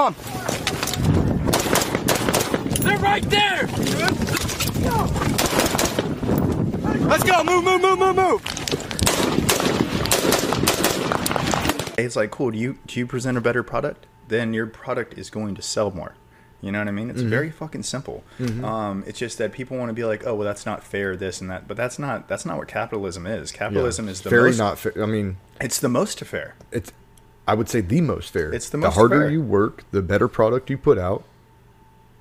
on. They're right there! Let's go. Move, move, move, move, move. It's like, cool. Do you do you present a better product? Then your product is going to sell more. You know what I mean? It's very fucking simple. Um, it's just that people want to be like, oh, well, that's not fair, this and that. But that's not that's not what capitalism is. Capitalism is the very most. not fair. I mean, It's the most fair. it's I would say the most fair. It's the most The harder fair. you work, the better product you put out,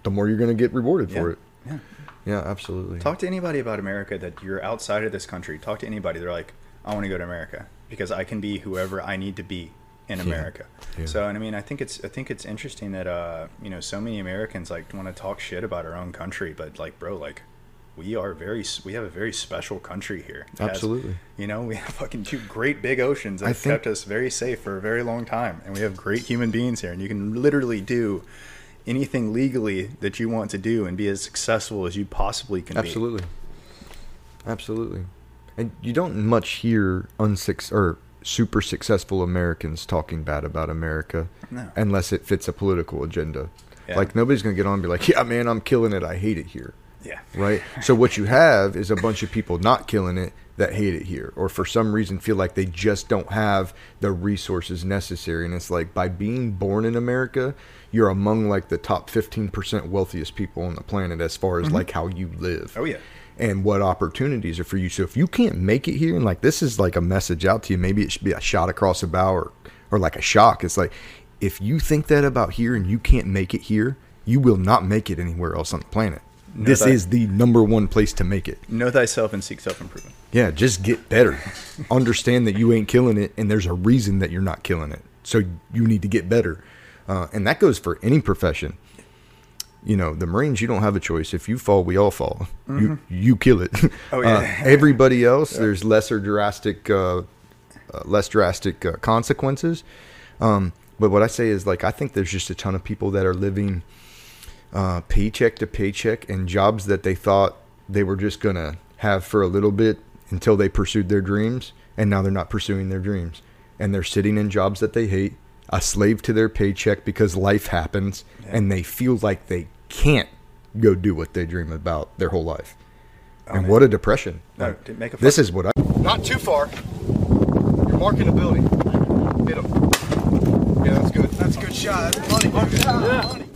the more you're going to get rewarded for it. Yeah. Yeah, absolutely. Talk to anybody about America that you're outside of this country. Talk to anybody. They're like, I want to go to America because I can be whoever I need to be in America. Yeah. So, and I mean, I think it's I think it's interesting that uh, you know, so many Americans like want to talk shit about our own country, but like, bro, like, we are very we have a very special country here. Has- Absolutely. you know, we have fucking two great big oceans that I have think- kept us very safe for a very long time, and we have great human beings here, and you can literally do anything legally that you want to do and be as successful as you possibly can be. Absolutely. Absolutely. And you don't much hear unsuc or super successful Americans talking bad about America No. unless it fits a political agenda. Yeah. Like nobody's going to get on and be like, "Yeah, man, I'm killing it. I hate it here." Right? so what you have is a bunch of people not killing it that hate it here or for some reason feel like they just don't have the resources necessary and it's like by being born in America, you're among like the top 15% wealthiest people on the planet as far as mm-hmm. like how you live Oh yeah. and what opportunities are for you. So if you can't make it here, and like this is like a message out to you, maybe it should be a shot across the bow or, or like a shock. It's like if you think that about here and you can't make it here, you will not make it anywhere else on the planet. This is the number one place to make it. Know thyself and seek self improvement. Yeah, just get better. Understand that you ain't killing it, and there's a reason that you're not killing it. So you need to get better, uh, and that goes for any profession. You know, the Marines, you don't have a choice. If you fall, we all fall. You you kill it. Oh, yeah. Uh, everybody else, there's lesser drastic, uh, uh, less drastic uh, consequences. Um, but what I say is like I think there's just a ton of people that are living uh, paycheck to paycheck and jobs that they thought they were just gonna have for a little bit until they pursued their dreams, and now they're not pursuing their dreams, and they're sitting in jobs that they hate, a slave to their paycheck because life happens, and they feel like they can't go do what they dream about their whole life. and what a depression! No, Like, make a this is what I. Not too far. You're marking a building. Hit him. Yeah, that's good. That's a good shot. That's money. Money.